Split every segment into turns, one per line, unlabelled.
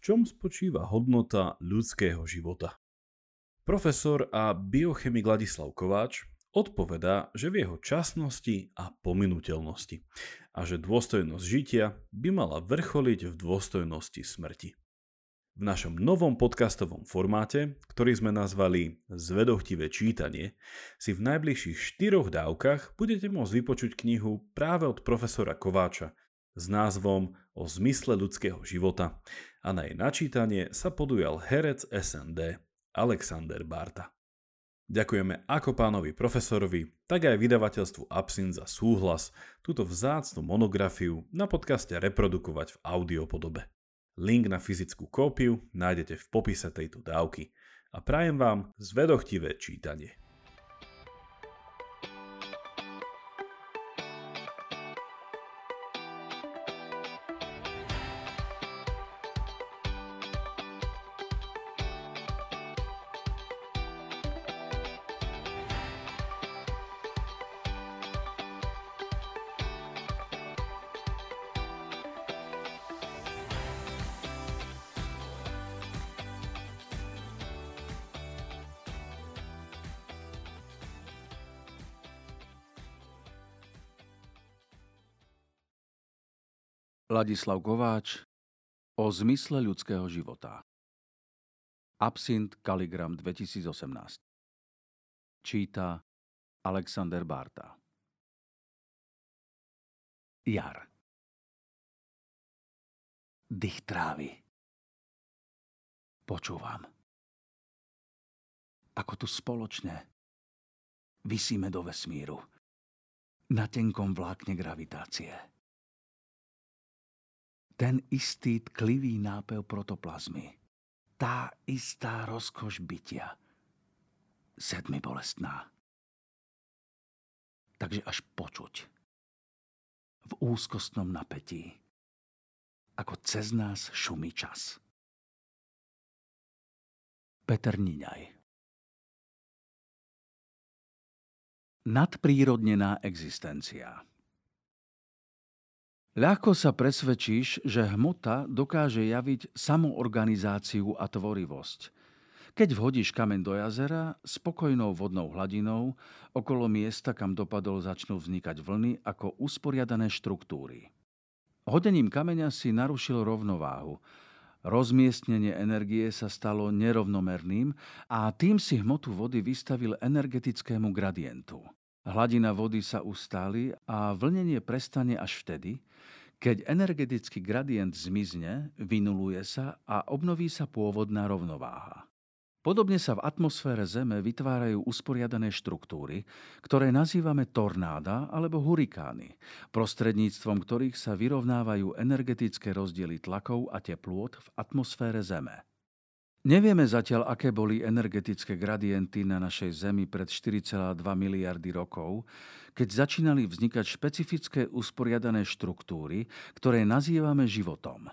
čom spočíva hodnota ľudského života. Profesor a biochemik Ladislav Kováč odpovedá, že v jeho časnosti a pominuteľnosti a že dôstojnosť žitia by mala vrcholiť v dôstojnosti smrti. V našom novom podcastovom formáte, ktorý sme nazvali Zvedochtivé čítanie, si v najbližších štyroch dávkach budete môcť vypočuť knihu práve od profesora Kováča s názvom O zmysle ľudského života a na jej načítanie sa podujal herec SND Alexander Barta. Ďakujeme ako pánovi profesorovi, tak aj vydavateľstvu Absint za súhlas túto vzácnu monografiu na podcaste reprodukovať v audiopodobe. Link na fyzickú kópiu nájdete v popise tejto dávky a prajem vám zvedochtivé čítanie.
Ladislav Kováč o zmysle ľudského života. Absint Kaligram 2018 Číta Alexander Barta Jar. Dých trávy. Počúvam. Ako tu spoločne vysíme do vesmíru. Na tenkom vlákne gravitácie ten istý tklivý nápev protoplazmy, tá istá rozkoš bytia, sedmi bolestná. Takže až počuť. V úzkostnom napätí, ako cez nás šumí čas. Peter Niňaj. Nadprírodnená existencia Ľahko sa presvedčíš, že hmota dokáže javiť samoorganizáciu a tvorivosť. Keď vhodíš kameň do jazera, spokojnou vodnou hladinou, okolo miesta, kam dopadol, začnú vznikať vlny ako usporiadané štruktúry. Hodením kameňa si narušil rovnováhu. Rozmiestnenie energie sa stalo nerovnomerným a tým si hmotu vody vystavil energetickému gradientu. Hladina vody sa ustáli a vlnenie prestane až vtedy, keď energetický gradient zmizne, vynuluje sa a obnoví sa pôvodná rovnováha. Podobne sa v atmosfére Zeme vytvárajú usporiadané štruktúry, ktoré nazývame tornáda alebo hurikány, prostredníctvom ktorých sa vyrovnávajú energetické rozdiely tlakov a teplôt v atmosfére Zeme. Nevieme zatiaľ, aké boli energetické gradienty na našej Zemi pred 4,2 miliardy rokov, keď začínali vznikať špecifické usporiadané štruktúry, ktoré nazývame životom.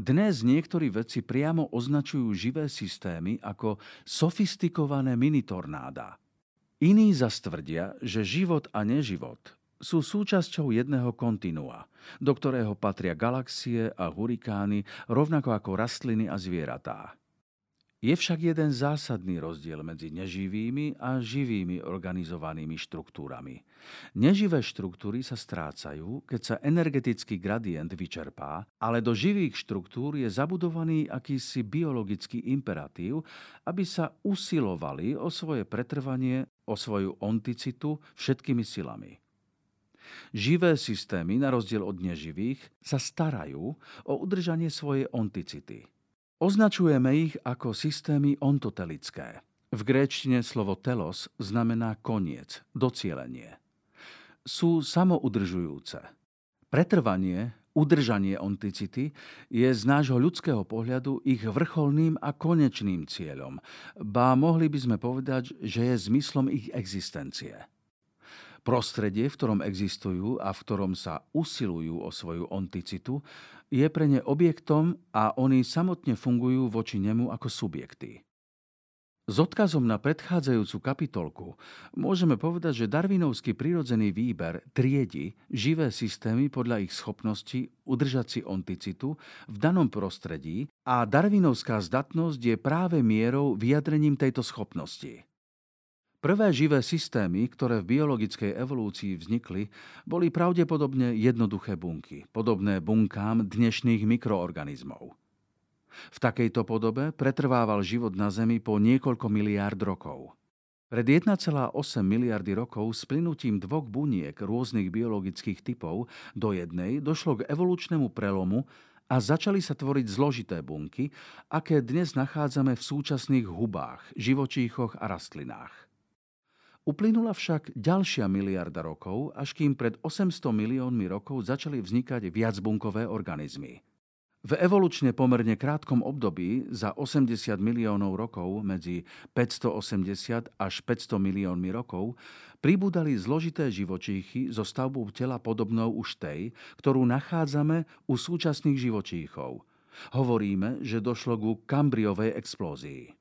Dnes niektorí vedci priamo označujú živé systémy ako sofistikované minitornáda. Iní zastvrdia, že život a neživot sú súčasťou jedného kontinua, do ktorého patria galaxie a hurikány, rovnako ako rastliny a zvieratá. Je však jeden zásadný rozdiel medzi neživými a živými organizovanými štruktúrami. Neživé štruktúry sa strácajú, keď sa energetický gradient vyčerpá, ale do živých štruktúr je zabudovaný akýsi biologický imperatív, aby sa usilovali o svoje pretrvanie, o svoju onticitu všetkými silami. Živé systémy, na rozdiel od neživých, sa starajú o udržanie svojej onticity – Označujeme ich ako systémy ontotelické. V gréčtine slovo telos znamená koniec, docielenie. Sú samoudržujúce. Pretrvanie, udržanie onticity je z nášho ľudského pohľadu ich vrcholným a konečným cieľom, ba mohli by sme povedať, že je zmyslom ich existencie. Prostredie, v ktorom existujú a v ktorom sa usilujú o svoju onticitu, je pre ne objektom a oni samotne fungujú voči nemu ako subjekty. S odkazom na predchádzajúcu kapitolku môžeme povedať, že darwinovský prírodzený výber triedi živé systémy podľa ich schopnosti udržať si onticitu v danom prostredí a darwinovská zdatnosť je práve mierou vyjadrením tejto schopnosti. Prvé živé systémy, ktoré v biologickej evolúcii vznikli, boli pravdepodobne jednoduché bunky, podobné bunkám dnešných mikroorganizmov. V takejto podobe pretrvával život na Zemi po niekoľko miliárd rokov. Pred 1,8 miliardy rokov s dvoch buniek rôznych biologických typov do jednej došlo k evolučnému prelomu a začali sa tvoriť zložité bunky, aké dnes nachádzame v súčasných hubách, živočíchoch a rastlinách. Uplynula však ďalšia miliarda rokov, až kým pred 800 miliónmi rokov začali vznikať viacbunkové organizmy. V evolučne pomerne krátkom období za 80 miliónov rokov medzi 580 až 500 miliónmi rokov pribúdali zložité živočíchy so stavbou tela podobnou už tej, ktorú nachádzame u súčasných živočíchov. Hovoríme, že došlo ku kambriovej explózii.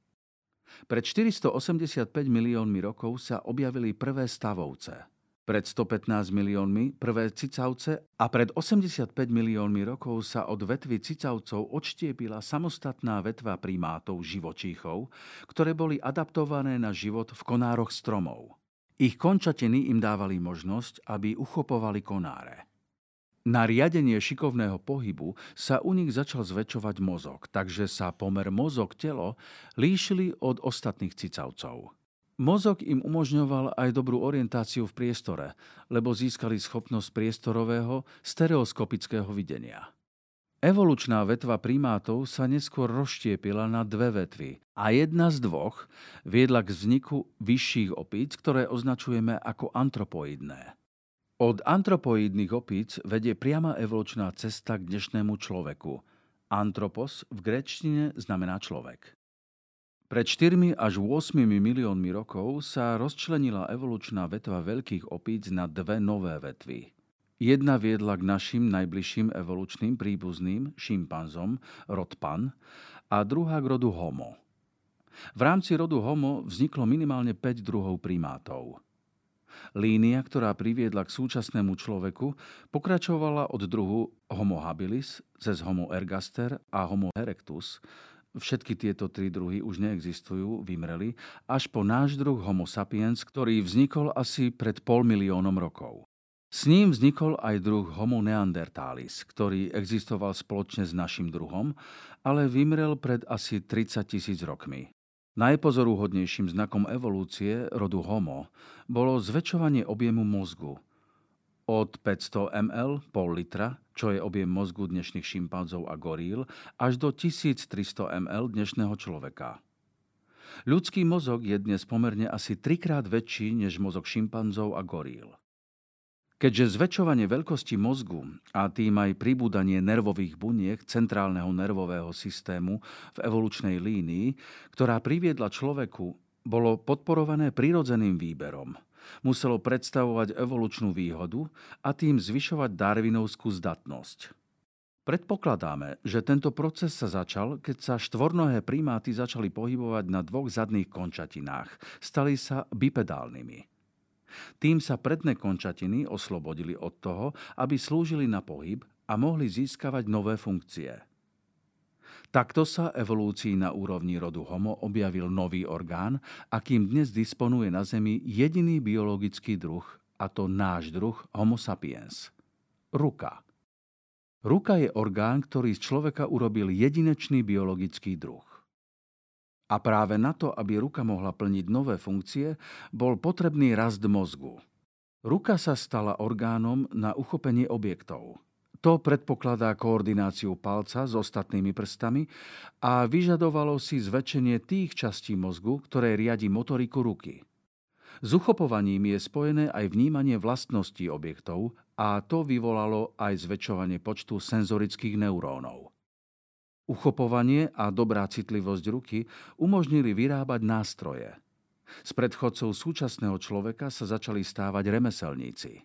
Pred 485 miliónmi rokov sa objavili prvé stavovce – pred 115 miliónmi prvé cicavce a pred 85 miliónmi rokov sa od vetvy cicavcov odštiepila samostatná vetva primátov živočíchov, ktoré boli adaptované na život v konároch stromov. Ich končatiny im dávali možnosť, aby uchopovali konáre. Na riadenie šikovného pohybu sa u nich začal zväčšovať mozog, takže sa pomer mozog-telo líšili od ostatných cicavcov. Mozog im umožňoval aj dobrú orientáciu v priestore, lebo získali schopnosť priestorového stereoskopického videnia. Evolučná vetva primátov sa neskôr rozštiepila na dve vetvy a jedna z dvoch viedla k vzniku vyšších opíc, ktoré označujeme ako antropoidné. Od antropoidných opíc vedie priama evolučná cesta k dnešnému človeku. Antropos v gréčtine znamená človek. Pred 4 až 8 miliónmi rokov sa rozčlenila evolučná vetva veľkých opíc na dve nové vetvy. Jedna viedla k našim najbližším evolučným príbuzným, šimpanzom, rod Pan, a druhá k rodu Homo. V rámci rodu Homo vzniklo minimálne 5 druhov primátov. Línia, ktorá priviedla k súčasnému človeku, pokračovala od druhu Homo habilis cez Homo ergaster a Homo erectus Všetky tieto tri druhy už neexistujú, vymreli, až po náš druh Homo sapiens, ktorý vznikol asi pred pol miliónom rokov. S ním vznikol aj druh Homo neanderthalis, ktorý existoval spoločne s našim druhom, ale vymrel pred asi 30 tisíc rokmi. Najpozorúhodnejším znakom evolúcie rodu Homo bolo zväčšovanie objemu mozgu – od 500 ml, pol litra, čo je objem mozgu dnešných šimpanzov a goríl, až do 1300 ml dnešného človeka. Ľudský mozog je dnes pomerne asi trikrát väčší než mozog šimpanzov a goríl. Keďže zväčšovanie veľkosti mozgu a tým aj pribúdanie nervových buniek centrálneho nervového systému v evolučnej línii, ktorá priviedla človeku, bolo podporované prirodzeným výberom – muselo predstavovať evolučnú výhodu a tým zvyšovať darwinovskú zdatnosť. Predpokladáme, že tento proces sa začal, keď sa štvornohé primáty začali pohybovať na dvoch zadných končatinách. Stali sa bipedálnymi. Tým sa predné končatiny oslobodili od toho, aby slúžili na pohyb a mohli získavať nové funkcie. Takto sa evolúcii na úrovni rodu Homo objavil nový orgán, akým dnes disponuje na Zemi jediný biologický druh, a to náš druh Homo sapiens. Ruka. Ruka je orgán, ktorý z človeka urobil jedinečný biologický druh. A práve na to, aby ruka mohla plniť nové funkcie, bol potrebný rast mozgu. Ruka sa stala orgánom na uchopenie objektov. To predpokladá koordináciu palca s ostatnými prstami a vyžadovalo si zväčšenie tých častí mozgu, ktoré riadi motoriku ruky. S uchopovaním je spojené aj vnímanie vlastností objektov a to vyvolalo aj zväčšovanie počtu senzorických neurónov. Uchopovanie a dobrá citlivosť ruky umožnili vyrábať nástroje. Z predchodcov súčasného človeka sa začali stávať remeselníci.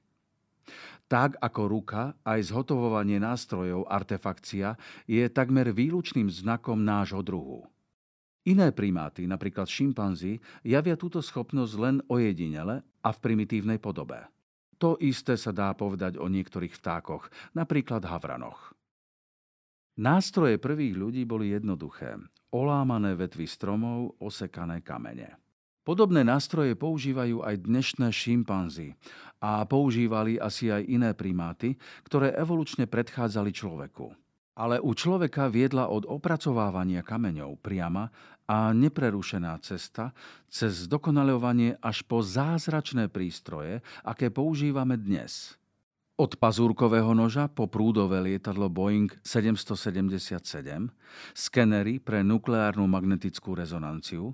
Tak ako ruka, aj zhotovovanie nástrojov artefakcia je takmer výlučným znakom nášho druhu. Iné primáty, napríklad šimpanzi, javia túto schopnosť len ojedinele a v primitívnej podobe. To isté sa dá povedať o niektorých vtákoch, napríklad havranoch. Nástroje prvých ľudí boli jednoduché. Olámané vetvy stromov, osekané kamene. Podobné nástroje používajú aj dnešné šimpanzy a používali asi aj iné primáty, ktoré evolučne predchádzali človeku. Ale u človeka viedla od opracovávania kameňov priama a neprerušená cesta cez zdokonalovanie až po zázračné prístroje, aké používame dnes. Od pazúrkového noža po prúdové lietadlo Boeing 777, skenery pre nukleárnu magnetickú rezonanciu,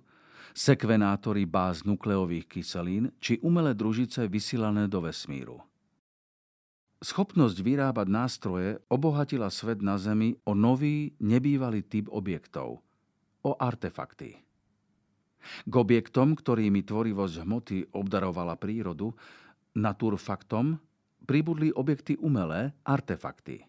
sekvenátory báz nukleových kyselín či umelé družice vysielané do vesmíru. Schopnosť vyrábať nástroje obohatila svet na Zemi o nový, nebývalý typ objektov, o artefakty. K objektom, ktorými tvorivosť hmoty obdarovala prírodu, naturfaktom, pribudli objekty umelé, artefakty.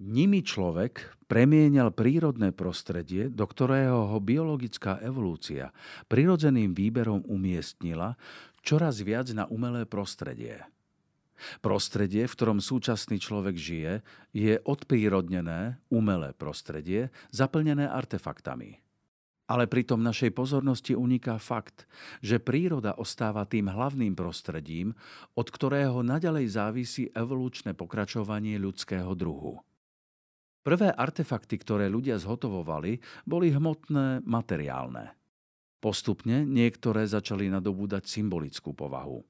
Nimi človek premienial prírodné prostredie, do ktorého ho biologická evolúcia prirodzeným výberom umiestnila čoraz viac na umelé prostredie. Prostredie, v ktorom súčasný človek žije, je odprírodnené, umelé prostredie, zaplnené artefaktami. Ale pritom našej pozornosti uniká fakt, že príroda ostáva tým hlavným prostredím, od ktorého naďalej závisí evolučné pokračovanie ľudského druhu. Prvé artefakty, ktoré ľudia zhotovovali, boli hmotné, materiálne. Postupne niektoré začali nadobúdať symbolickú povahu.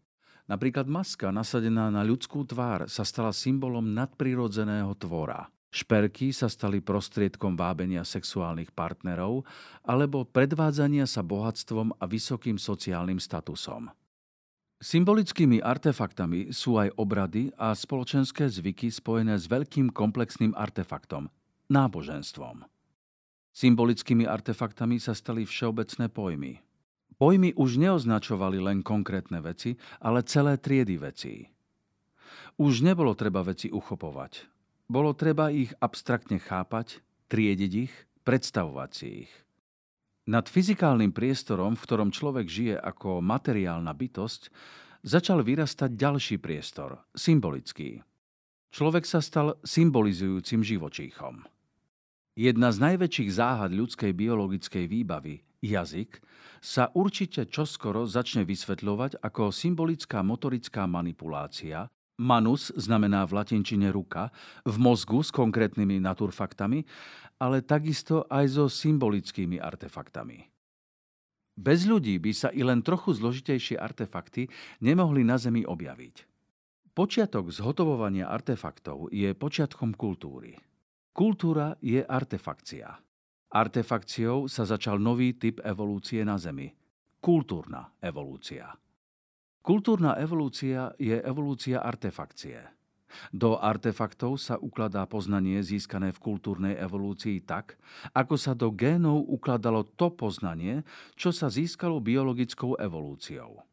Napríklad maska nasadená na ľudskú tvár sa stala symbolom nadprirodzeného tvora. Šperky sa stali prostriedkom vábenia sexuálnych partnerov alebo predvádzania sa bohatstvom a vysokým sociálnym statusom. Symbolickými artefaktami sú aj obrady a spoločenské zvyky spojené s veľkým komplexným artefaktom – náboženstvom. Symbolickými artefaktami sa stali všeobecné pojmy. Pojmy už neoznačovali len konkrétne veci, ale celé triedy vecí. Už nebolo treba veci uchopovať. Bolo treba ich abstraktne chápať, triediť ich, predstavovať si ich – nad fyzikálnym priestorom, v ktorom človek žije ako materiálna bytosť, začal vyrastať ďalší priestor, symbolický. Človek sa stal symbolizujúcim živočíchom. Jedna z najväčších záhad ľudskej biologickej výbavy, jazyk, sa určite čoskoro začne vysvetľovať ako symbolická motorická manipulácia, Manus znamená v latinčine ruka, v mozgu s konkrétnymi naturfaktami, ale takisto aj so symbolickými artefaktami. Bez ľudí by sa i len trochu zložitejšie artefakty nemohli na Zemi objaviť. Počiatok zhotovovania artefaktov je počiatkom kultúry. Kultúra je artefakcia. Artefakciou sa začal nový typ evolúcie na Zemi. Kultúrna evolúcia. Kultúrna evolúcia je evolúcia artefakcie. Do artefaktov sa ukladá poznanie získané v kultúrnej evolúcii tak, ako sa do génov ukladalo to poznanie, čo sa získalo biologickou evolúciou.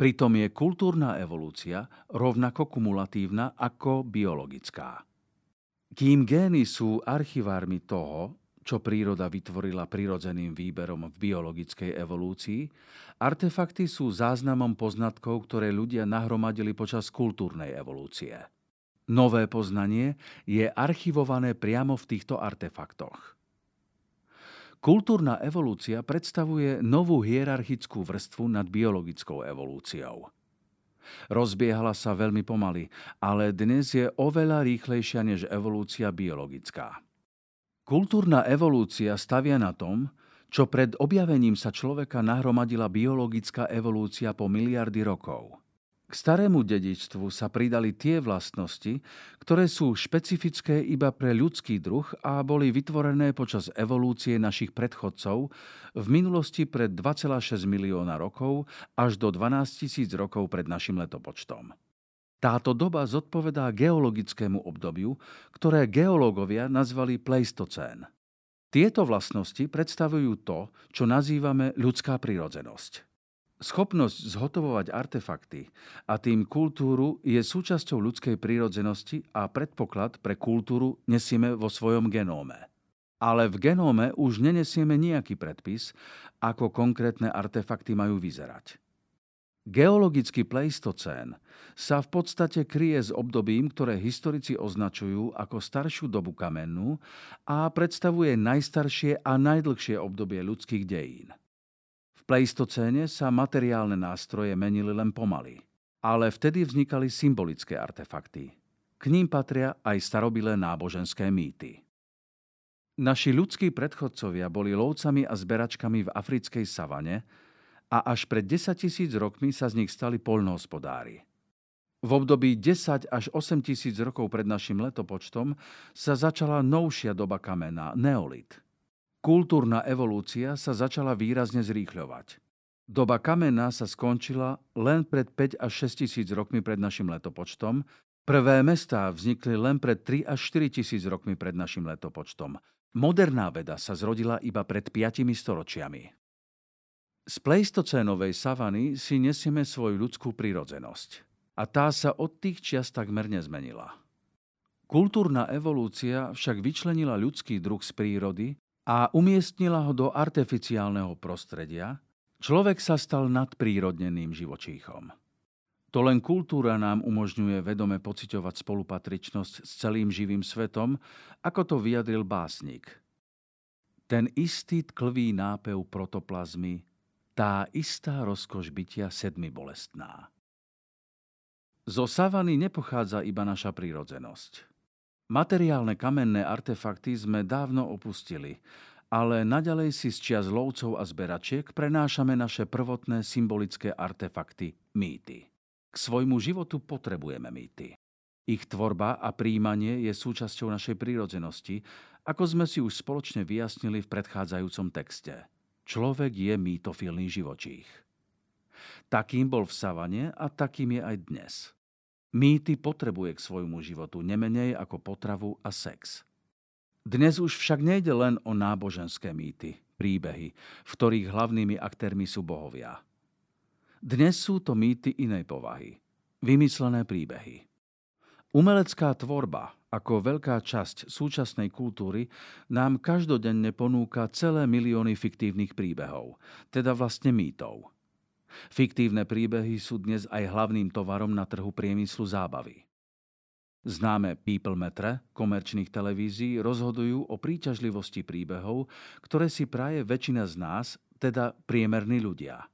Pritom je kultúrna evolúcia rovnako kumulatívna ako biologická. Kým gény sú archivármi toho, čo príroda vytvorila prirodzeným výberom v biologickej evolúcii, artefakty sú záznamom poznatkov, ktoré ľudia nahromadili počas kultúrnej evolúcie. Nové poznanie je archivované priamo v týchto artefaktoch. Kultúrna evolúcia predstavuje novú hierarchickú vrstvu nad biologickou evolúciou. Rozbiehala sa veľmi pomaly, ale dnes je oveľa rýchlejšia než evolúcia biologická. Kultúrna evolúcia stavia na tom, čo pred objavením sa človeka nahromadila biologická evolúcia po miliardy rokov. K starému dedičstvu sa pridali tie vlastnosti, ktoré sú špecifické iba pre ľudský druh a boli vytvorené počas evolúcie našich predchodcov v minulosti pred 2,6 milióna rokov až do 12 tisíc rokov pred našim letopočtom. Táto doba zodpovedá geologickému obdobiu, ktoré geológovia nazvali Pleistocén. Tieto vlastnosti predstavujú to, čo nazývame ľudská prirodzenosť. Schopnosť zhotovovať artefakty a tým kultúru je súčasťou ľudskej prírodzenosti a predpoklad pre kultúru nesieme vo svojom genóme. ale v genóme už nenesieme nejaký predpis, ako konkrétne artefakty majú vyzerať. Geologický pleistocén sa v podstate kryje s obdobím, ktoré historici označujú ako staršiu dobu kamennú a predstavuje najstaršie a najdlhšie obdobie ľudských dejín. V pleistocéne sa materiálne nástroje menili len pomaly, ale vtedy vznikali symbolické artefakty. K ním patria aj starobilé náboženské mýty. Naši ľudskí predchodcovia boli lovcami a zberačkami v africkej savane, a až pred 10 tisíc rokmi sa z nich stali poľnohospodári. V období 10 až 8 tisíc rokov pred našim letopočtom sa začala novšia doba kamena, neolit. Kultúrna evolúcia sa začala výrazne zrýchľovať. Doba kamena sa skončila len pred 5 až 6 tisíc rokmi pred našim letopočtom, prvé mestá vznikli len pred 3 až 4 tisíc rokmi pred našim letopočtom. Moderná veda sa zrodila iba pred 5 storočiami. Z pleistocénovej savany si nesieme svoju ľudskú prírodzenosť. A tá sa od tých čias takmer nezmenila. Kultúrna evolúcia však vyčlenila ľudský druh z prírody a umiestnila ho do artificiálneho prostredia, človek sa stal nadprírodneným živočíchom. To len kultúra nám umožňuje vedome pociťovať spolupatričnosť s celým živým svetom, ako to vyjadril básnik. Ten istý tklvý nápev protoplazmy tá istá rozkoš bytia sedmi bolestná. Zo savany nepochádza iba naša prírodzenosť. Materiálne kamenné artefakty sme dávno opustili, ale naďalej si z čias lovcov a zberačiek prenášame naše prvotné symbolické artefakty, mýty. K svojmu životu potrebujeme mýty. Ich tvorba a príjmanie je súčasťou našej prírodzenosti, ako sme si už spoločne vyjasnili v predchádzajúcom texte. Človek je mýtofilný živočích. Takým bol v savane a takým je aj dnes. Mýty potrebuje k svojmu životu nemenej ako potravu a sex. Dnes už však nejde len o náboženské mýty, príbehy, v ktorých hlavnými aktérmi sú bohovia. Dnes sú to mýty inej povahy, vymyslené príbehy. Umelecká tvorba, ako veľká časť súčasnej kultúry, nám každodenne ponúka celé milióny fiktívnych príbehov, teda vlastne mýtov. Fiktívne príbehy sú dnes aj hlavným tovarom na trhu priemyslu zábavy. Známe people metre komerčných televízií rozhodujú o príťažlivosti príbehov, ktoré si praje väčšina z nás, teda priemerní ľudia.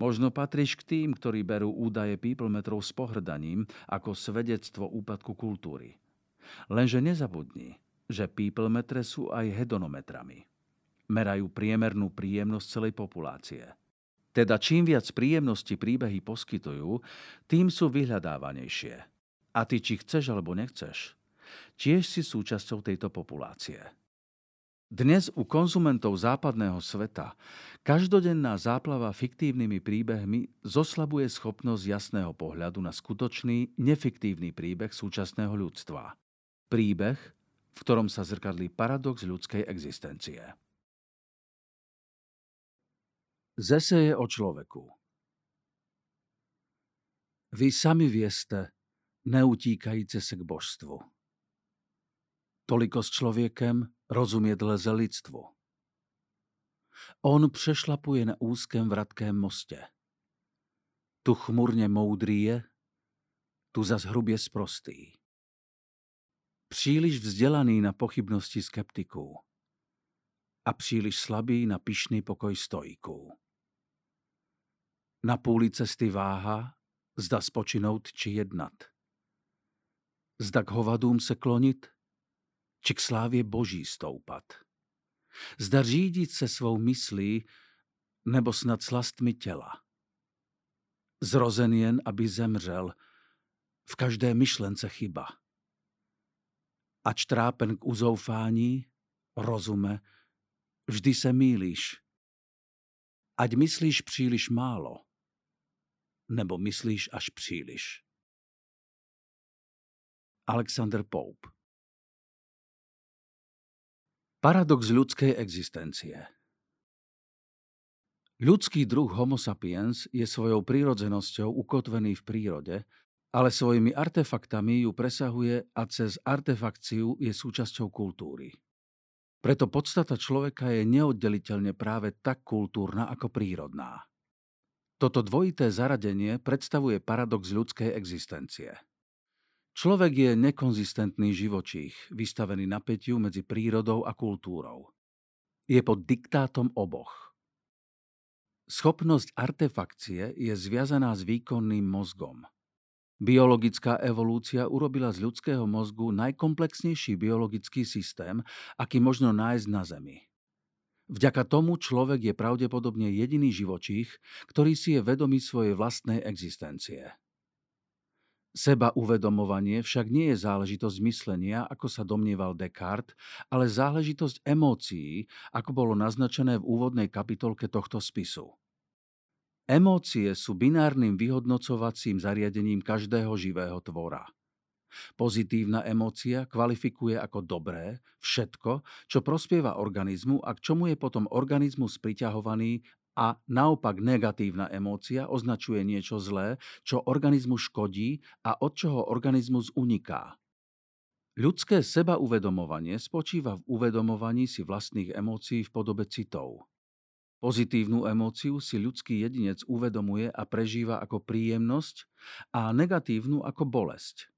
Možno patríš k tým, ktorí berú údaje people metrov s pohrdaním ako svedectvo úpadku kultúry. Lenže nezabudni, že metre sú aj hedonometrami. Merajú priemernú príjemnosť celej populácie. Teda čím viac príjemnosti príbehy poskytujú, tým sú vyhľadávanejšie. A ty, či chceš alebo nechceš, tiež si súčasťou tejto populácie. Dnes u konzumentov západného sveta každodenná záplava fiktívnymi príbehmi zoslabuje schopnosť jasného pohľadu na skutočný, nefiktívny príbeh súčasného ľudstva. Príbeh, v ktorom sa zrkadlí paradox ľudskej existencie. Zeseje o človeku Vy sami vieste, neutíkajúce sa k božstvu. Toliko s človekem rozumie dleze lidstvu. On přešlapuje na úzkém vratkém moste. Tu chmurne moudrý je, tu zas hrubě sprostý příliš vzdelaný na pochybnosti skeptiků a příliš slabý na pyšný pokoj stojků. Na půli cesty váha, zda spočinout či jednat. Zda k hovadům se klonit, či k slávě boží stoupat. Zda řídit se svou myslí, nebo snad slastmi těla. Zrozen jen, aby zemřel, v každé myšlence chyba ač trápen k uzoufání, rozume, vždy se mýlíš. Ať myslíš příliš málo, nebo myslíš až příliš. Alexander Pope Paradox ľudskej existencie Ľudský druh Homo sapiens je svojou prírodzenosťou ukotvený v prírode, ale svojimi artefaktami ju presahuje a cez artefakciu je súčasťou kultúry. Preto podstata človeka je neoddeliteľne práve tak kultúrna ako prírodná. Toto dvojité zaradenie predstavuje paradox ľudskej existencie. Človek je nekonzistentný živočích, vystavený napätiu medzi prírodou a kultúrou. Je pod diktátom oboch. Schopnosť artefakcie je zviazaná s výkonným mozgom. Biologická evolúcia urobila z ľudského mozgu najkomplexnejší biologický systém, aký možno nájsť na Zemi. Vďaka tomu človek je pravdepodobne jediný živočích, ktorý si je vedomý svojej vlastnej existencie. Seba uvedomovanie však nie je záležitosť myslenia, ako sa domnieval Descartes, ale záležitosť emócií, ako bolo naznačené v úvodnej kapitolke tohto spisu. Emócie sú binárnym vyhodnocovacím zariadením každého živého tvora. Pozitívna emócia kvalifikuje ako dobré všetko, čo prospieva organizmu a k čomu je potom organizmus priťahovaný a naopak negatívna emócia označuje niečo zlé, čo organizmu škodí a od čoho organizmus uniká. Ľudské sebauvedomovanie spočíva v uvedomovaní si vlastných emócií v podobe citov. Pozitívnu emóciu si ľudský jedinec uvedomuje a prežíva ako príjemnosť a negatívnu ako bolesť.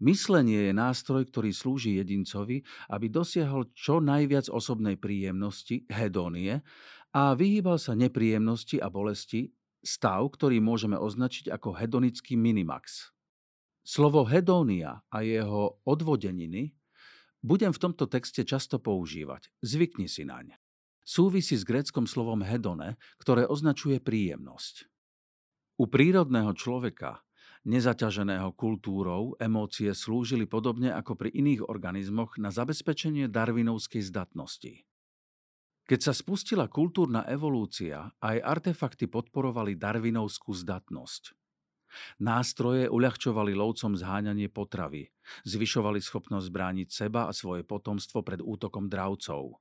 Myslenie je nástroj, ktorý slúži jedincovi, aby dosiahol čo najviac osobnej príjemnosti, hedónie, a vyhýbal sa nepríjemnosti a bolesti, stav, ktorý môžeme označiť ako hedonický minimax. Slovo hedónia a jeho odvodeniny budem v tomto texte často používať. Zvykni si naň. Súvisí s gréckom slovom hedone, ktoré označuje príjemnosť. U prírodného človeka nezaťaženého kultúrou, emócie slúžili podobne ako pri iných organizmoch na zabezpečenie darvinovskej zdatnosti. Keď sa spustila kultúrna evolúcia, aj artefakty podporovali darvinovskú zdatnosť. Nástroje uľahčovali lovcom zháňanie potravy, zvyšovali schopnosť brániť seba a svoje potomstvo pred útokom dravcov.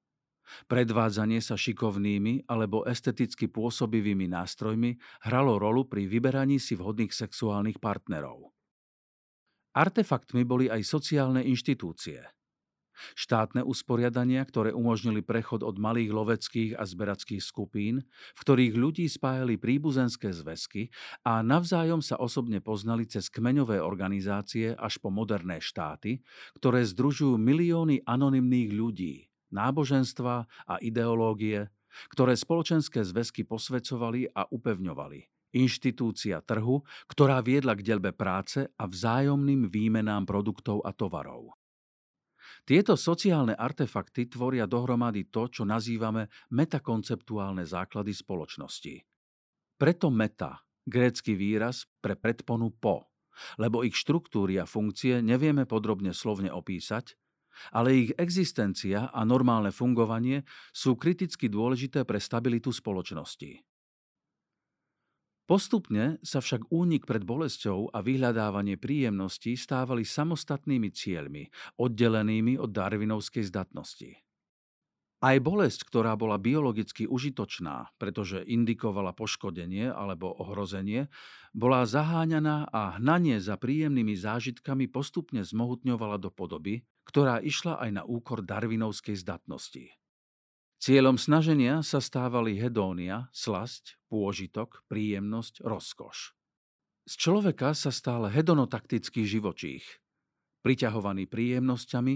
Predvádzanie sa šikovnými alebo esteticky pôsobivými nástrojmi hralo rolu pri vyberaní si vhodných sexuálnych partnerov. Artefaktmi boli aj sociálne inštitúcie. Štátne usporiadania, ktoré umožnili prechod od malých loveckých a zberackých skupín, v ktorých ľudí spájali príbuzenské zväzky a navzájom sa osobne poznali cez kmeňové organizácie až po moderné štáty, ktoré združujú milióny anonymných ľudí, náboženstva a ideológie, ktoré spoločenské zväzky posvedcovali a upevňovali. Inštitúcia trhu, ktorá viedla k delbe práce a vzájomným výmenám produktov a tovarov. Tieto sociálne artefakty tvoria dohromady to, čo nazývame metakonceptuálne základy spoločnosti. Preto meta, grécky výraz pre predponu po, lebo ich štruktúry a funkcie nevieme podrobne slovne opísať, ale ich existencia a normálne fungovanie sú kriticky dôležité pre stabilitu spoločnosti. Postupne sa však únik pred bolesťou a vyhľadávanie príjemností stávali samostatnými cieľmi, oddelenými od darvinovskej zdatnosti. Aj bolesť, ktorá bola biologicky užitočná, pretože indikovala poškodenie alebo ohrozenie, bola zaháňaná a hnanie za príjemnými zážitkami postupne zmohutňovala do podoby, ktorá išla aj na úkor darvinovskej zdatnosti. Cieľom snaženia sa stávali hedónia, slasť, pôžitok, príjemnosť, rozkoš. Z človeka sa stal hedonotaktický živočích, priťahovaný príjemnosťami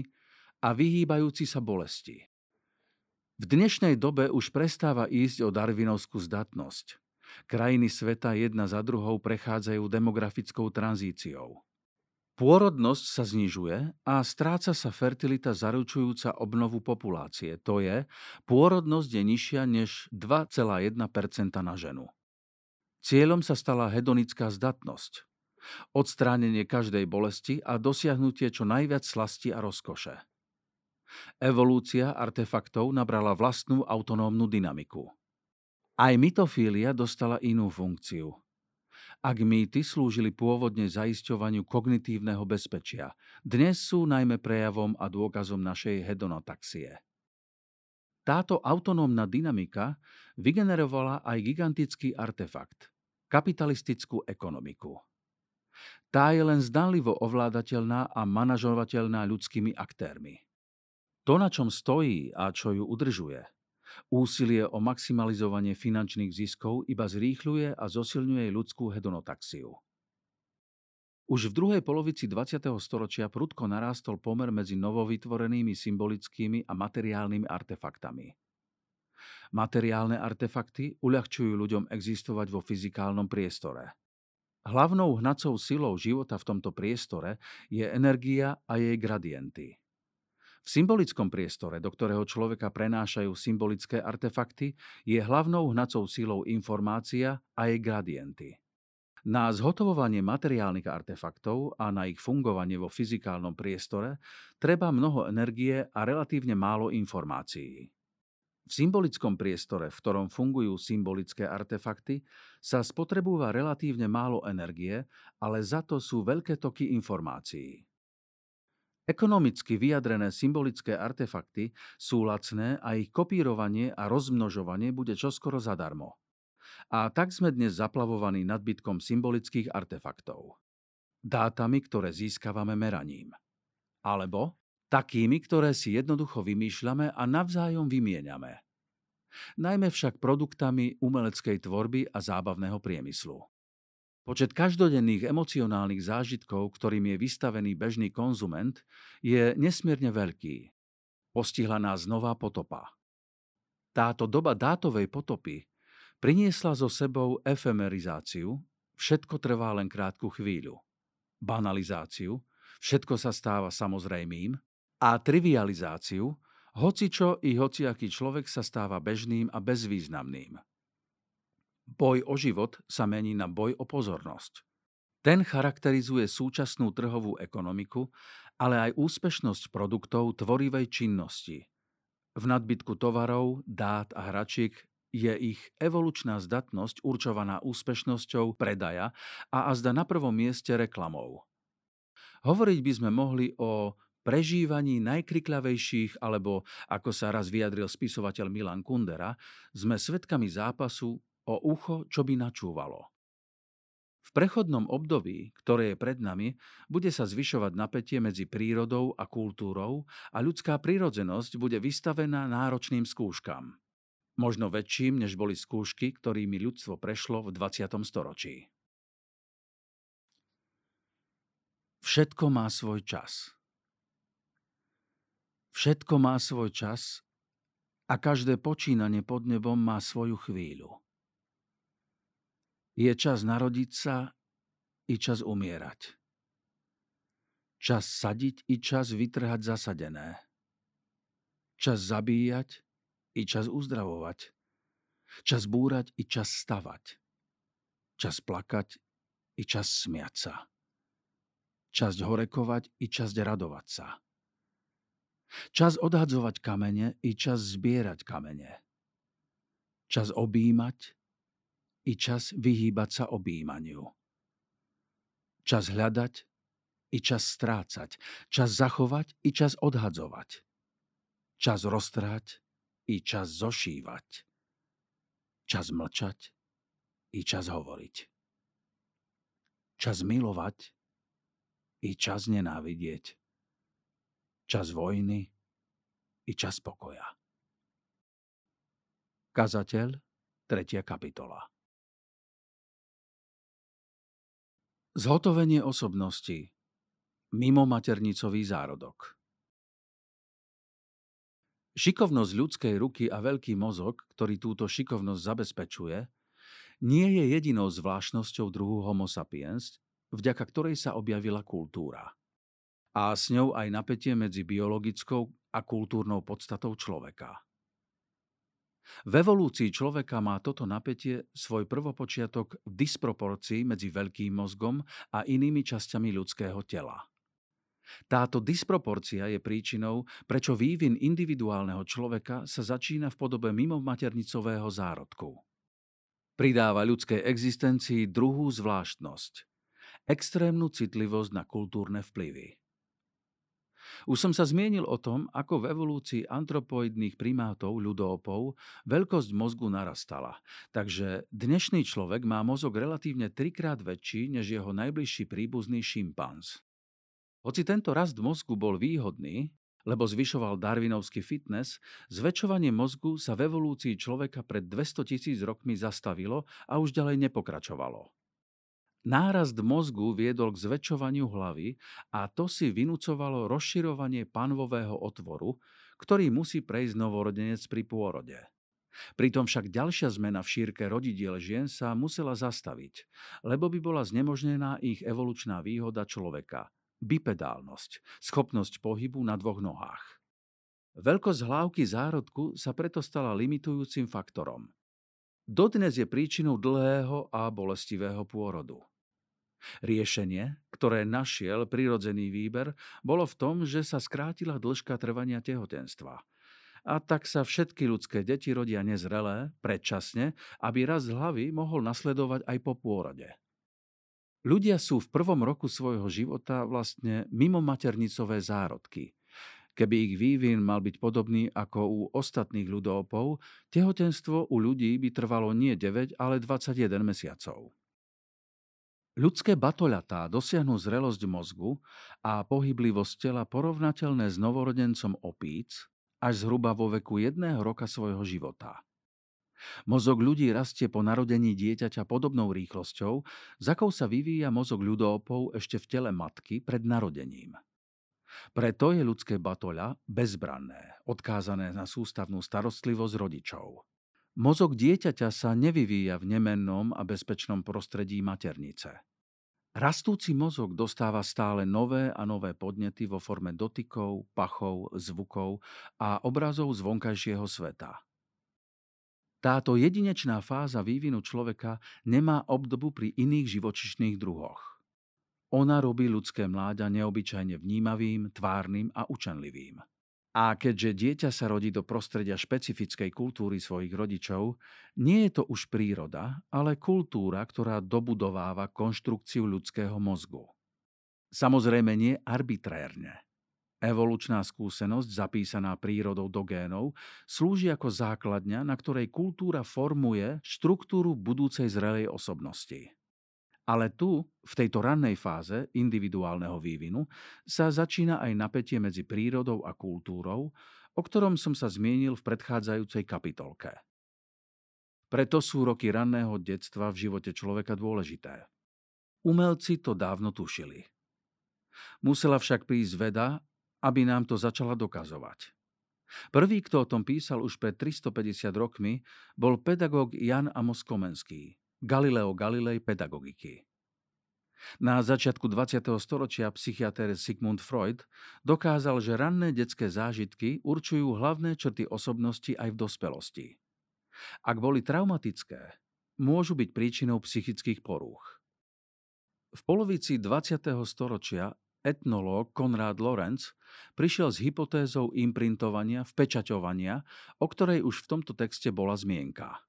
a vyhýbajúci sa bolesti. V dnešnej dobe už prestáva ísť o darvinovskú zdatnosť. Krajiny sveta jedna za druhou prechádzajú demografickou tranzíciou. Pôrodnosť sa znižuje a stráca sa fertilita zaručujúca obnovu populácie. To je, pôrodnosť je nižšia než 2,1% na ženu. Cieľom sa stala hedonická zdatnosť, odstránenie každej bolesti a dosiahnutie čo najviac slasti a rozkoše. Evolúcia artefaktov nabrala vlastnú autonómnu dynamiku. Aj mytofília dostala inú funkciu. Ak mýty slúžili pôvodne zaisťovaniu kognitívneho bezpečia, dnes sú najmä prejavom a dôkazom našej hedonotaxie. Táto autonómna dynamika vygenerovala aj gigantický artefakt – kapitalistickú ekonomiku. Tá je len zdanlivo ovládateľná a manažovateľná ľudskými aktérmi. To, na čom stojí a čo ju udržuje, úsilie o maximalizovanie finančných ziskov iba zrýchľuje a zosilňuje ľudskú hedonotaxiu. Už v druhej polovici 20. storočia prudko narástol pomer medzi novovytvorenými symbolickými a materiálnymi artefaktami. Materiálne artefakty uľahčujú ľuďom existovať vo fyzikálnom priestore. Hlavnou hnacou silou života v tomto priestore je energia a jej gradienty. V symbolickom priestore, do ktorého človeka prenášajú symbolické artefakty, je hlavnou hnacou silou informácia a jej gradienty. Na zhotovovanie materiálnych artefaktov a na ich fungovanie vo fyzikálnom priestore treba mnoho energie a relatívne málo informácií. V symbolickom priestore, v ktorom fungujú symbolické artefakty, sa spotrebúva relatívne málo energie, ale za to sú veľké toky informácií. Ekonomicky vyjadrené symbolické artefakty sú lacné a ich kopírovanie a rozmnožovanie bude čoskoro zadarmo. A tak sme dnes zaplavovaní nadbytkom symbolických artefaktov. Dátami, ktoré získavame meraním. Alebo takými, ktoré si jednoducho vymýšľame a navzájom vymieňame. Najmä však produktami umeleckej tvorby a zábavného priemyslu. Počet každodenných emocionálnych zážitkov, ktorým je vystavený bežný konzument, je nesmierne veľký. Postihla nás nová potopa. Táto doba dátovej potopy priniesla so sebou efemerizáciu, všetko trvá len krátku chvíľu, banalizáciu, všetko sa stáva samozrejmým, a trivializáciu, hocičo i hociaký človek sa stáva bežným a bezvýznamným. Boj o život sa mení na boj o pozornosť. Ten charakterizuje súčasnú trhovú ekonomiku, ale aj úspešnosť produktov tvorivej činnosti. V nadbytku tovarov, dát a hračiek je ich evolučná zdatnosť určovaná úspešnosťou predaja a azda na prvom mieste reklamou. Hovoriť by sme mohli o prežívaní najkrikľavejších, alebo ako sa raz vyjadril spisovateľ Milan Kundera, sme svedkami zápasu o ucho, čo by načúvalo. V prechodnom období, ktoré je pred nami, bude sa zvyšovať napätie medzi prírodou a kultúrou a ľudská prírodzenosť bude vystavená náročným skúškam možno väčším, než boli skúšky, ktorými ľudstvo prešlo v 20. storočí. Všetko má svoj čas. Všetko má svoj čas a každé počínanie pod nebom má svoju chvíľu. Je čas narodiť sa i čas umierať. Čas sadiť i čas vytrhať zasadené. Čas zabíjať i čas uzdravovať. Čas búrať i čas stavať. Čas plakať i čas smiať sa. Čas horekovať i čas radovať sa. Čas odhadzovať kamene i čas zbierať kamene. Čas objímať i čas vyhýbať sa objímaniu. Čas hľadať i čas strácať. Čas zachovať i čas odhadzovať. Čas roztrhať i čas zošívať. Čas mlčať i čas hovoriť. Čas milovať i čas nenávidieť. Čas vojny i čas pokoja. Kazateľ, 3. kapitola. Zhotovenie osobnosti. Mimo maternicový zárodok. Šikovnosť ľudskej ruky a veľký mozog, ktorý túto šikovnosť zabezpečuje, nie je jedinou zvláštnosťou druhu Homo sapiens, vďaka ktorej sa objavila kultúra. A s ňou aj napätie medzi biologickou a kultúrnou podstatou človeka. V evolúcii človeka má toto napätie svoj prvopočiatok v disproporcii medzi veľkým mozgom a inými časťami ľudského tela. Táto disproporcia je príčinou, prečo vývin individuálneho človeka sa začína v podobe mimo maternicového zárodku. Pridáva ľudskej existencii druhú zvláštnosť – extrémnu citlivosť na kultúrne vplyvy. Už som sa zmienil o tom, ako v evolúcii antropoidných primátov, ľudópov, veľkosť mozgu narastala. Takže dnešný človek má mozog relatívne trikrát väčší než jeho najbližší príbuzný šimpanz. Hoci tento rast mozgu bol výhodný, lebo zvyšoval darwinovský fitness, zväčšovanie mozgu sa v evolúcii človeka pred 200 tisíc rokmi zastavilo a už ďalej nepokračovalo. Nárast mozgu viedol k zväčšovaniu hlavy a to si vynúcovalo rozširovanie panvového otvoru, ktorý musí prejsť novorodenec pri pôrode. Pritom však ďalšia zmena v šírke rodidiel žien sa musela zastaviť, lebo by bola znemožnená ich evolučná výhoda človeka – bipedálnosť, schopnosť pohybu na dvoch nohách. Veľkosť hlávky zárodku sa preto stala limitujúcim faktorom. Dodnes je príčinou dlhého a bolestivého pôrodu. Riešenie, ktoré našiel prirodzený výber, bolo v tom, že sa skrátila dĺžka trvania tehotenstva. A tak sa všetky ľudské deti rodia nezrelé, predčasne, aby raz hlavy mohol nasledovať aj po pôrode. Ľudia sú v prvom roku svojho života vlastne mimo maternicové zárodky. Keby ich vývin mal byť podobný ako u ostatných ľudópov, tehotenstvo u ľudí by trvalo nie 9, ale 21 mesiacov. Ľudské batoľatá dosiahnu zrelosť mozgu a pohyblivosť tela porovnateľné s novorodencom opíc až zhruba vo veku jedného roka svojho života. Mozog ľudí rastie po narodení dieťaťa podobnou rýchlosťou, za akou sa vyvíja mozog ľudópov ešte v tele matky pred narodením. Preto je ľudské batoľa bezbranné, odkázané na sústavnú starostlivosť rodičov. Mozog dieťaťa sa nevyvíja v nemennom a bezpečnom prostredí maternice. Rastúci mozog dostáva stále nové a nové podnety vo forme dotykov, pachov, zvukov a obrazov z vonkajšieho sveta. Táto jedinečná fáza vývinu človeka nemá obdobu pri iných živočišných druhoch. Ona robí ľudské mláďa neobyčajne vnímavým, tvárnym a učenlivým. A keďže dieťa sa rodí do prostredia špecifickej kultúry svojich rodičov, nie je to už príroda, ale kultúra, ktorá dobudováva konštrukciu ľudského mozgu. Samozrejme nie arbitrérne, Evolučná skúsenosť, zapísaná prírodou do génov, slúži ako základňa, na ktorej kultúra formuje štruktúru budúcej zrelej osobnosti. Ale tu, v tejto rannej fáze individuálneho vývinu, sa začína aj napätie medzi prírodou a kultúrou, o ktorom som sa zmienil v predchádzajúcej kapitolke. Preto sú roky ranného detstva v živote človeka dôležité. Umelci to dávno tušili. Musela však prísť veda aby nám to začala dokazovať. Prvý, kto o tom písal už pred 350 rokmi, bol pedagóg Jan Amos Komenský, Galileo Galilei pedagogiky. Na začiatku 20. storočia psychiatr Sigmund Freud dokázal, že ranné detské zážitky určujú hlavné črty osobnosti aj v dospelosti. Ak boli traumatické, môžu byť príčinou psychických porúch. V polovici 20. storočia etnológ Konrád Lorenz prišiel s hypotézou imprintovania, vpečaťovania, o ktorej už v tomto texte bola zmienka.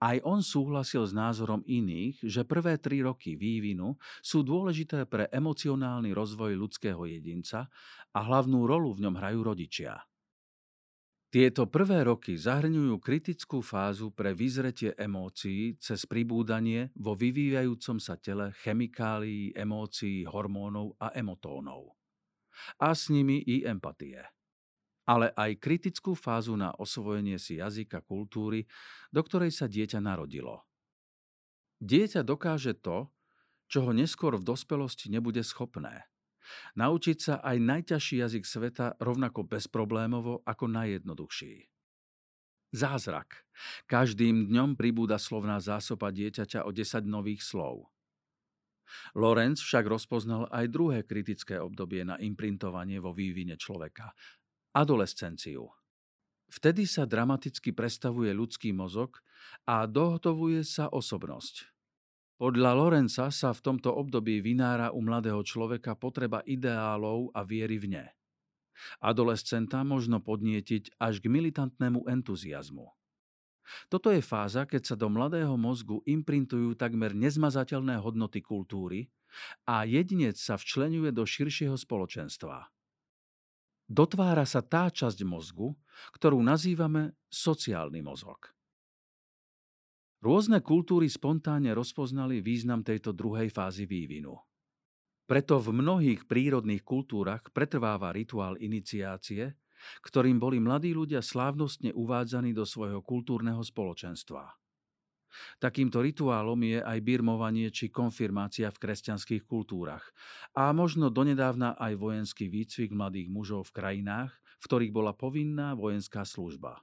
Aj on súhlasil s názorom iných, že prvé tri roky vývinu sú dôležité pre emocionálny rozvoj ľudského jedinca a hlavnú rolu v ňom hrajú rodičia. Tieto prvé roky zahrňujú kritickú fázu pre vyzretie emócií cez pribúdanie vo vyvíjajúcom sa tele chemikálií, emócií, hormónov a emotónov. A s nimi i empatie. Ale aj kritickú fázu na osvojenie si jazyka kultúry, do ktorej sa dieťa narodilo. Dieťa dokáže to, čo ho neskôr v dospelosti nebude schopné – Naučiť sa aj najťažší jazyk sveta rovnako bezproblémovo ako najjednoduchší. Zázrak. Každým dňom pribúda slovná zásoba dieťaťa o 10 nových slov. Lorenz však rozpoznal aj druhé kritické obdobie na imprintovanie vo vývine človeka – adolescenciu. Vtedy sa dramaticky prestavuje ľudský mozog a dohotovuje sa osobnosť. Podľa Lorenca sa v tomto období vynára u mladého človeka potreba ideálov a viery v ne. Adolescenta možno podnietiť až k militantnému entuziasmu. Toto je fáza, keď sa do mladého mozgu imprintujú takmer nezmazateľné hodnoty kultúry a jedinec sa včlenuje do širšieho spoločenstva. Dotvára sa tá časť mozgu, ktorú nazývame sociálny mozog. Rôzne kultúry spontánne rozpoznali význam tejto druhej fázy vývinu. Preto v mnohých prírodných kultúrach pretrváva rituál iniciácie, ktorým boli mladí ľudia slávnostne uvádzaní do svojho kultúrneho spoločenstva. Takýmto rituálom je aj birmovanie či konfirmácia v kresťanských kultúrach a možno donedávna aj vojenský výcvik mladých mužov v krajinách, v ktorých bola povinná vojenská služba.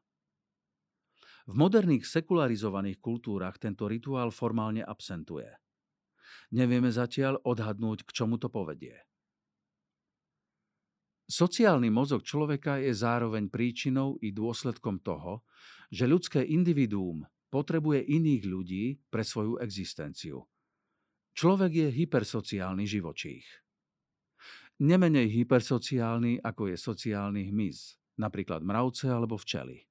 V moderných sekularizovaných kultúrach tento rituál formálne absentuje – Nevieme zatiaľ odhadnúť, k čomu to povedie. Sociálny mozog človeka je zároveň príčinou i dôsledkom toho, že ľudské individuum potrebuje iných ľudí pre svoju existenciu. Človek je hypersociálny živočích. Nemenej hypersociálny, ako je sociálny hmyz, napríklad mravce alebo včely.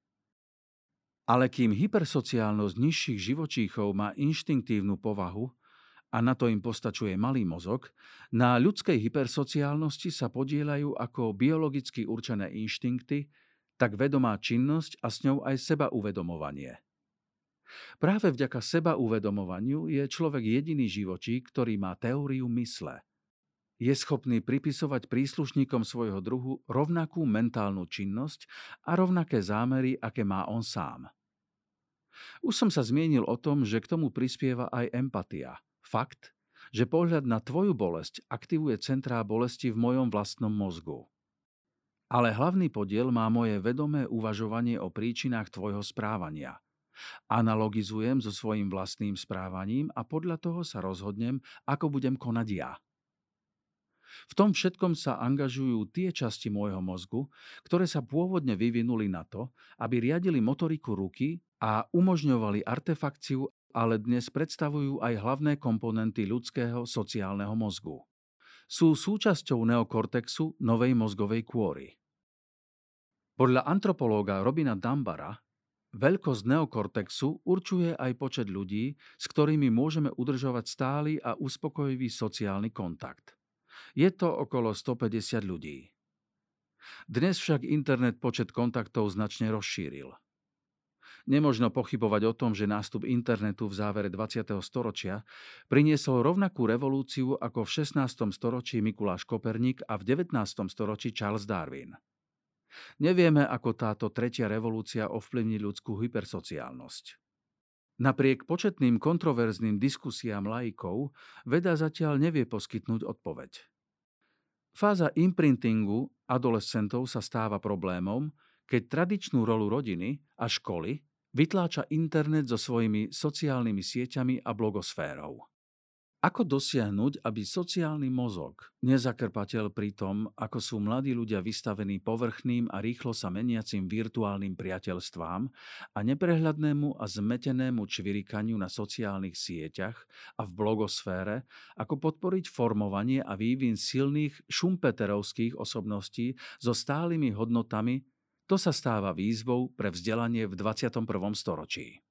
Ale kým hypersociálnosť nižších živočíchov má inštinktívnu povahu, a na to im postačuje malý mozog, na ľudskej hypersociálnosti sa podielajú ako biologicky určené inštinkty, tak vedomá činnosť a s ňou aj seba uvedomovanie. Práve vďaka seba uvedomovaniu je človek jediný živočík, ktorý má teóriu mysle. Je schopný pripisovať príslušníkom svojho druhu rovnakú mentálnu činnosť a rovnaké zámery, aké má on sám. Už som sa zmienil o tom, že k tomu prispieva aj empatia – Fakt, že pohľad na tvoju bolesť aktivuje centrá bolesti v mojom vlastnom mozgu. Ale hlavný podiel má moje vedomé uvažovanie o príčinách tvojho správania. Analogizujem so svojím vlastným správaním a podľa toho sa rozhodnem, ako budem konať ja. V tom všetkom sa angažujú tie časti môjho mozgu, ktoré sa pôvodne vyvinuli na to, aby riadili motoriku ruky a umožňovali artefakciu ale dnes predstavujú aj hlavné komponenty ľudského sociálneho mozgu. Sú súčasťou neokortexu novej mozgovej kôry. Podľa antropológa Robina Dambara veľkosť neokortexu určuje aj počet ľudí, s ktorými môžeme udržovať stály a uspokojivý sociálny kontakt. Je to okolo 150 ľudí. Dnes však internet počet kontaktov značne rozšíril. Nemožno pochybovať o tom, že nástup internetu v závere 20. storočia priniesol rovnakú revolúciu ako v 16. storočí Mikuláš Koperník a v 19. storočí Charles Darwin. Nevieme, ako táto tretia revolúcia ovplyvní ľudskú hypersociálnosť. Napriek početným kontroverzným diskusiám laikov veda zatiaľ nevie poskytnúť odpoveď. Fáza imprintingu adolescentov sa stáva problémom, keď tradičnú rolu rodiny a školy vytláča internet so svojimi sociálnymi sieťami a blogosférou. Ako dosiahnuť, aby sociálny mozog, nezakrpateľ pri tom, ako sú mladí ľudia vystavení povrchným a rýchlo sa meniacim virtuálnym priateľstvám a neprehľadnému a zmetenému čvirikaniu na sociálnych sieťach a v blogosfére, ako podporiť formovanie a vývin silných šumpeterovských osobností so stálymi hodnotami to sa stáva výzvou pre vzdelanie v 21. storočí.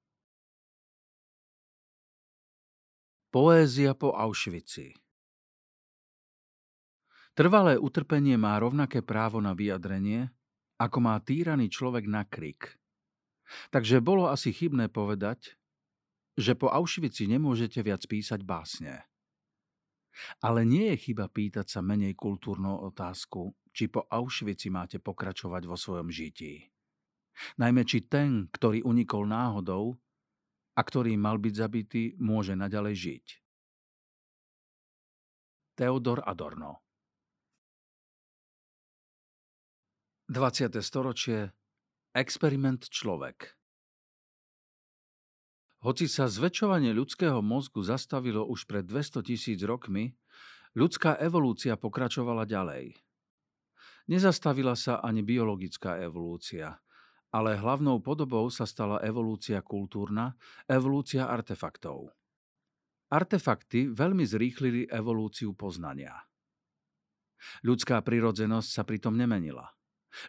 Poézia po Auschwitzi Trvalé utrpenie má rovnaké právo na vyjadrenie, ako má týraný človek na krik. Takže bolo asi chybné povedať, že po Auschwitzi nemôžete viac písať básne. Ale nie je chyba pýtať sa menej kultúrnu otázku, či po Auschwitzi máte pokračovať vo svojom žití. Najmä či ten, ktorý unikol náhodou a ktorý mal byť zabitý, môže naďalej žiť. Teodor Adorno 20. storočie Experiment človek hoci sa zväčšovanie ľudského mozgu zastavilo už pred 200 tisíc rokmi, ľudská evolúcia pokračovala ďalej. Nezastavila sa ani biologická evolúcia, ale hlavnou podobou sa stala evolúcia kultúrna, evolúcia artefaktov. Artefakty veľmi zrýchlili evolúciu poznania. Ľudská prirodzenosť sa pritom nemenila.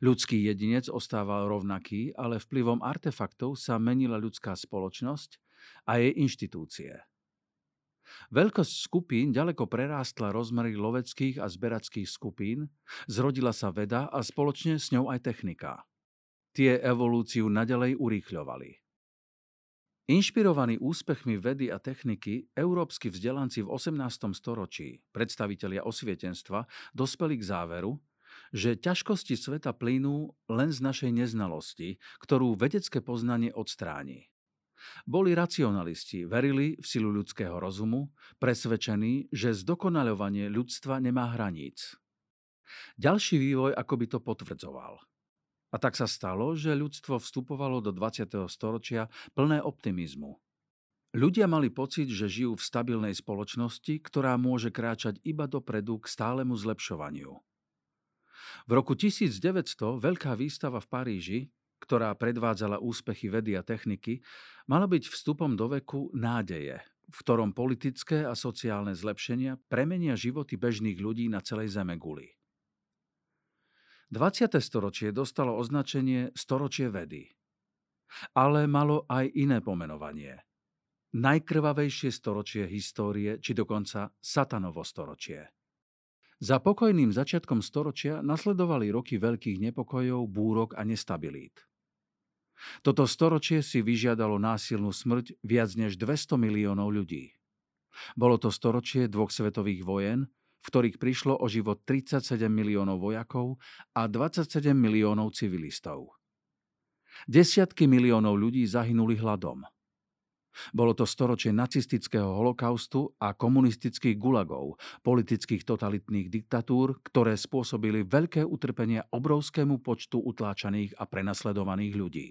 Ľudský jedinec ostával rovnaký, ale vplyvom artefaktov sa menila ľudská spoločnosť a jej inštitúcie. Veľkosť skupín ďaleko prerástla rozmery loveckých a zberackých skupín, zrodila sa veda a spoločne s ňou aj technika. Tie evolúciu nadalej urýchľovali. Inšpirovaní úspechmi vedy a techniky, európsky vzdelanci v 18. storočí, predstavitelia osvietenstva, dospeli k záveru, že ťažkosti sveta plynú len z našej neznalosti, ktorú vedecké poznanie odstráni. Boli racionalisti, verili v silu ľudského rozumu, presvedčení, že zdokonaľovanie ľudstva nemá hraníc. Ďalší vývoj akoby to potvrdzoval. A tak sa stalo, že ľudstvo vstupovalo do 20. storočia plné optimizmu. Ľudia mali pocit, že žijú v stabilnej spoločnosti, ktorá môže kráčať iba dopredu k stálemu zlepšovaniu. V roku 1900 veľká výstava v Paríži, ktorá predvádzala úspechy vedy a techniky, mala byť vstupom do veku nádeje, v ktorom politické a sociálne zlepšenia premenia životy bežných ľudí na celej Zemeguli. 20. storočie dostalo označenie storočie vedy. Ale malo aj iné pomenovanie. Najkrvavejšie storočie histórie, či dokonca satanovo storočie. Za pokojným začiatkom storočia nasledovali roky veľkých nepokojov, búrok a nestabilít. Toto storočie si vyžiadalo násilnú smrť viac než 200 miliónov ľudí. Bolo to storočie dvoch svetových vojen, v ktorých prišlo o život 37 miliónov vojakov a 27 miliónov civilistov. Desiatky miliónov ľudí zahynuli hladom. Bolo to storočie nacistického holokaustu a komunistických gulagov, politických totalitných diktatúr, ktoré spôsobili veľké utrpenia obrovskému počtu utláčaných a prenasledovaných ľudí.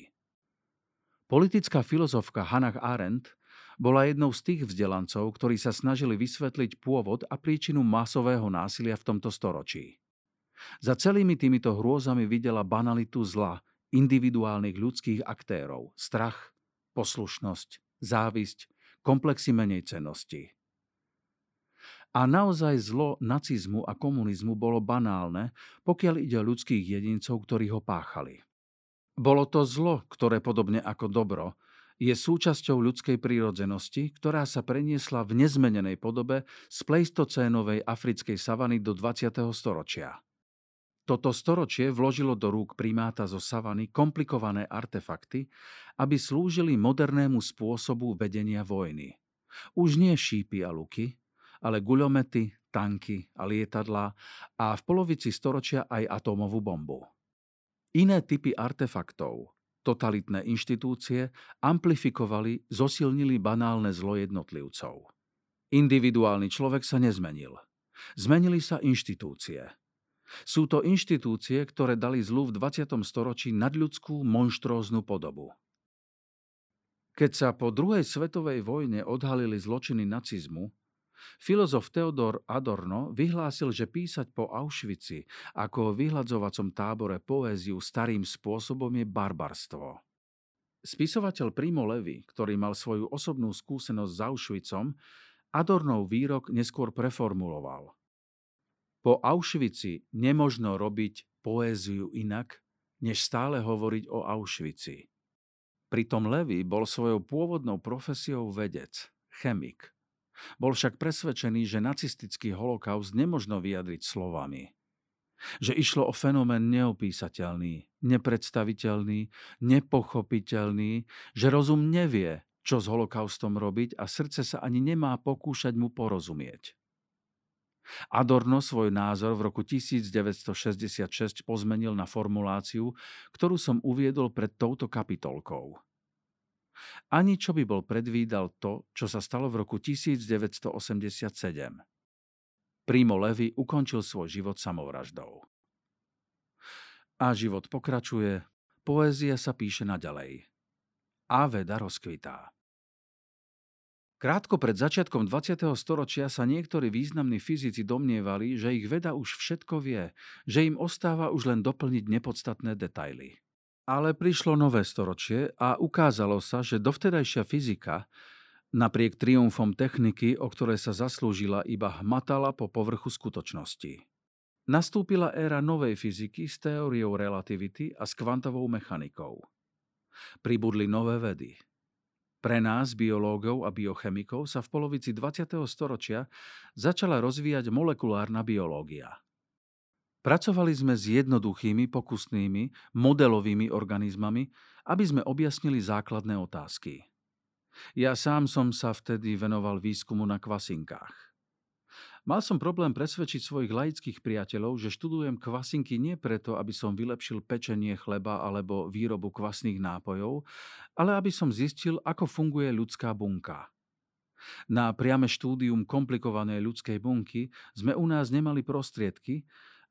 Politická filozofka Hannah Arendt bola jednou z tých vzdelancov, ktorí sa snažili vysvetliť pôvod a príčinu masového násilia v tomto storočí. Za celými týmito hrôzami videla banalitu zla individuálnych ľudských aktérov, strach, poslušnosť, závisť, komplexy menej cennosti. A naozaj zlo nacizmu a komunizmu bolo banálne, pokiaľ ide ľudských jedincov, ktorí ho páchali. Bolo to zlo, ktoré podobne ako dobro je súčasťou ľudskej prírodzenosti, ktorá sa preniesla v nezmenenej podobe z pleistocénovej africkej savany do 20. storočia. Toto storočie vložilo do rúk primáta zo savany komplikované artefakty, aby slúžili modernému spôsobu vedenia vojny. Už nie šípy a luky, ale guľomety, tanky a lietadlá a v polovici storočia aj atómovú bombu. Iné typy artefaktov, totalitné inštitúcie amplifikovali, zosilnili banálne zlo jednotlivcov. Individuálny človek sa nezmenil. Zmenili sa inštitúcie. Sú to inštitúcie, ktoré dali zlu v 20. storočí nadľudskú monštróznu podobu. Keď sa po druhej svetovej vojne odhalili zločiny nacizmu, Filozof Theodor Adorno vyhlásil, že písať po Auschwitzi ako o vyhľadzovacom tábore poéziu starým spôsobom je barbarstvo. Spisovateľ Primo Levi, ktorý mal svoju osobnú skúsenosť s Auschwitzom, Adornov výrok neskôr preformuloval. Po Auschwitzi nemožno robiť poéziu inak, než stále hovoriť o Auschwitzi. Pritom Levy bol svojou pôvodnou profesiou vedec, chemik. Bol však presvedčený, že nacistický holokaust nemožno vyjadriť slovami. Že išlo o fenomén neopísateľný, nepredstaviteľný, nepochopiteľný, že rozum nevie, čo s holokaustom robiť a srdce sa ani nemá pokúšať mu porozumieť. Adorno svoj názor v roku 1966 pozmenil na formuláciu, ktorú som uviedol pred touto kapitolkou. Ani čo by bol predvídal to, čo sa stalo v roku 1987. Primo Levi ukončil svoj život samovraždou. A život pokračuje, poézia sa píše naďalej. A veda rozkvitá. Krátko pred začiatkom 20. storočia sa niektorí významní fyzici domnievali, že ich veda už všetko vie, že im ostáva už len doplniť nepodstatné detaily. Ale prišlo nové storočie a ukázalo sa, že dovtedajšia fyzika, napriek triumfom techniky, o ktoré sa zaslúžila, iba hmatala po povrchu skutočnosti. Nastúpila éra novej fyziky s teóriou relativity a s kvantovou mechanikou. Pribudli nové vedy. Pre nás, biológov a biochemikov, sa v polovici 20. storočia začala rozvíjať molekulárna biológia – Pracovali sme s jednoduchými, pokusnými, modelovými organizmami, aby sme objasnili základné otázky. Ja sám som sa vtedy venoval výskumu na kvasinkách. Mal som problém presvedčiť svojich laických priateľov, že študujem kvasinky nie preto, aby som vylepšil pečenie chleba alebo výrobu kvasných nápojov, ale aby som zistil, ako funguje ľudská bunka. Na priame štúdium komplikovanej ľudskej bunky sme u nás nemali prostriedky,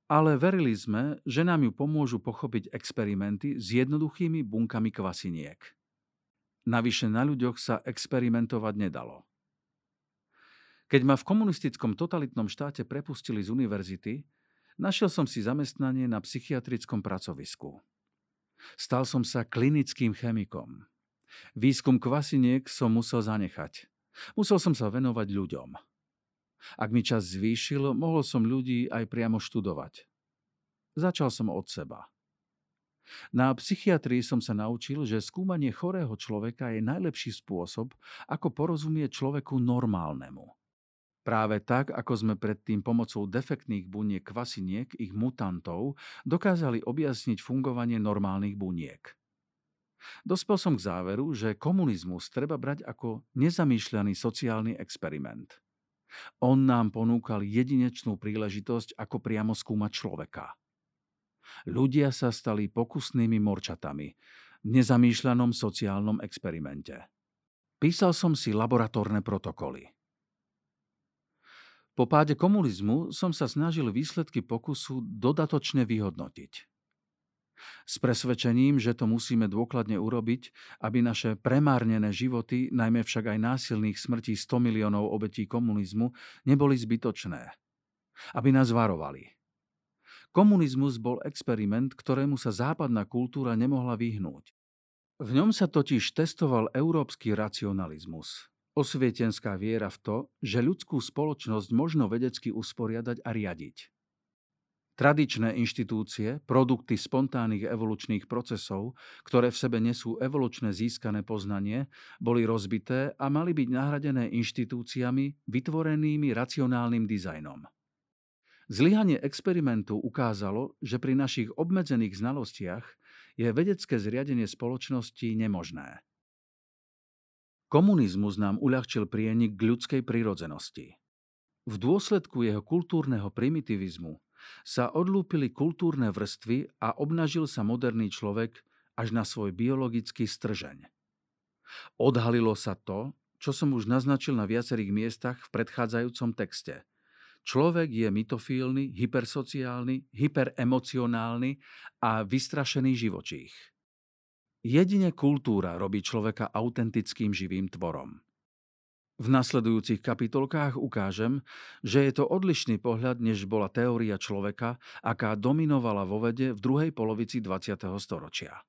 ale verili sme, že nám ju pomôžu pochopiť experimenty s jednoduchými bunkami kvasiniek. Navyše na ľuďoch sa experimentovať nedalo. Keď ma v komunistickom totalitnom štáte prepustili z univerzity, našiel som si zamestnanie na psychiatrickom pracovisku. Stal som sa klinickým chemikom. Výskum kvasiniek som musel zanechať. Musel som sa venovať ľuďom. Ak mi čas zvýšil, mohol som ľudí aj priamo študovať. Začal som od seba. Na psychiatrii som sa naučil, že skúmanie chorého človeka je najlepší spôsob, ako porozumieť človeku normálnemu. Práve tak, ako sme predtým pomocou defektných buniek kvasiniek, ich mutantov, dokázali objasniť fungovanie normálnych buniek. Dospel som k záveru, že komunizmus treba brať ako nezamýšľaný sociálny experiment. On nám ponúkal jedinečnú príležitosť, ako priamo skúmať človeka. Ľudia sa stali pokusnými morčatami v nezamýšľanom sociálnom experimente. Písal som si laboratórne protokoly. Po páde komunizmu som sa snažil výsledky pokusu dodatočne vyhodnotiť. S presvedčením, že to musíme dôkladne urobiť, aby naše premárnené životy, najmä však aj násilných smrtí 100 miliónov obetí komunizmu, neboli zbytočné. Aby nás varovali. Komunizmus bol experiment, ktorému sa západná kultúra nemohla vyhnúť. V ňom sa totiž testoval európsky racionalizmus, osvietenská viera v to, že ľudskú spoločnosť možno vedecky usporiadať a riadiť. Tradičné inštitúcie, produkty spontánnych evolučných procesov, ktoré v sebe nesú evolučné získané poznanie, boli rozbité a mali byť nahradené inštitúciami vytvorenými racionálnym dizajnom. Zlyhanie experimentu ukázalo, že pri našich obmedzených znalostiach je vedecké zriadenie spoločnosti nemožné. Komunizmus nám uľahčil prienik k ľudskej prirodzenosti. V dôsledku jeho kultúrneho primitivizmu sa odlúpili kultúrne vrstvy a obnažil sa moderný človek až na svoj biologický stržeň. Odhalilo sa to, čo som už naznačil na viacerých miestach v predchádzajúcom texte. Človek je mitofílny, hypersociálny, hyperemocionálny a vystrašený živočích. Jedine kultúra robí človeka autentickým živým tvorom. V nasledujúcich kapitolkách ukážem, že je to odlišný pohľad, než bola teória človeka, aká dominovala vo vede v druhej polovici 20. storočia.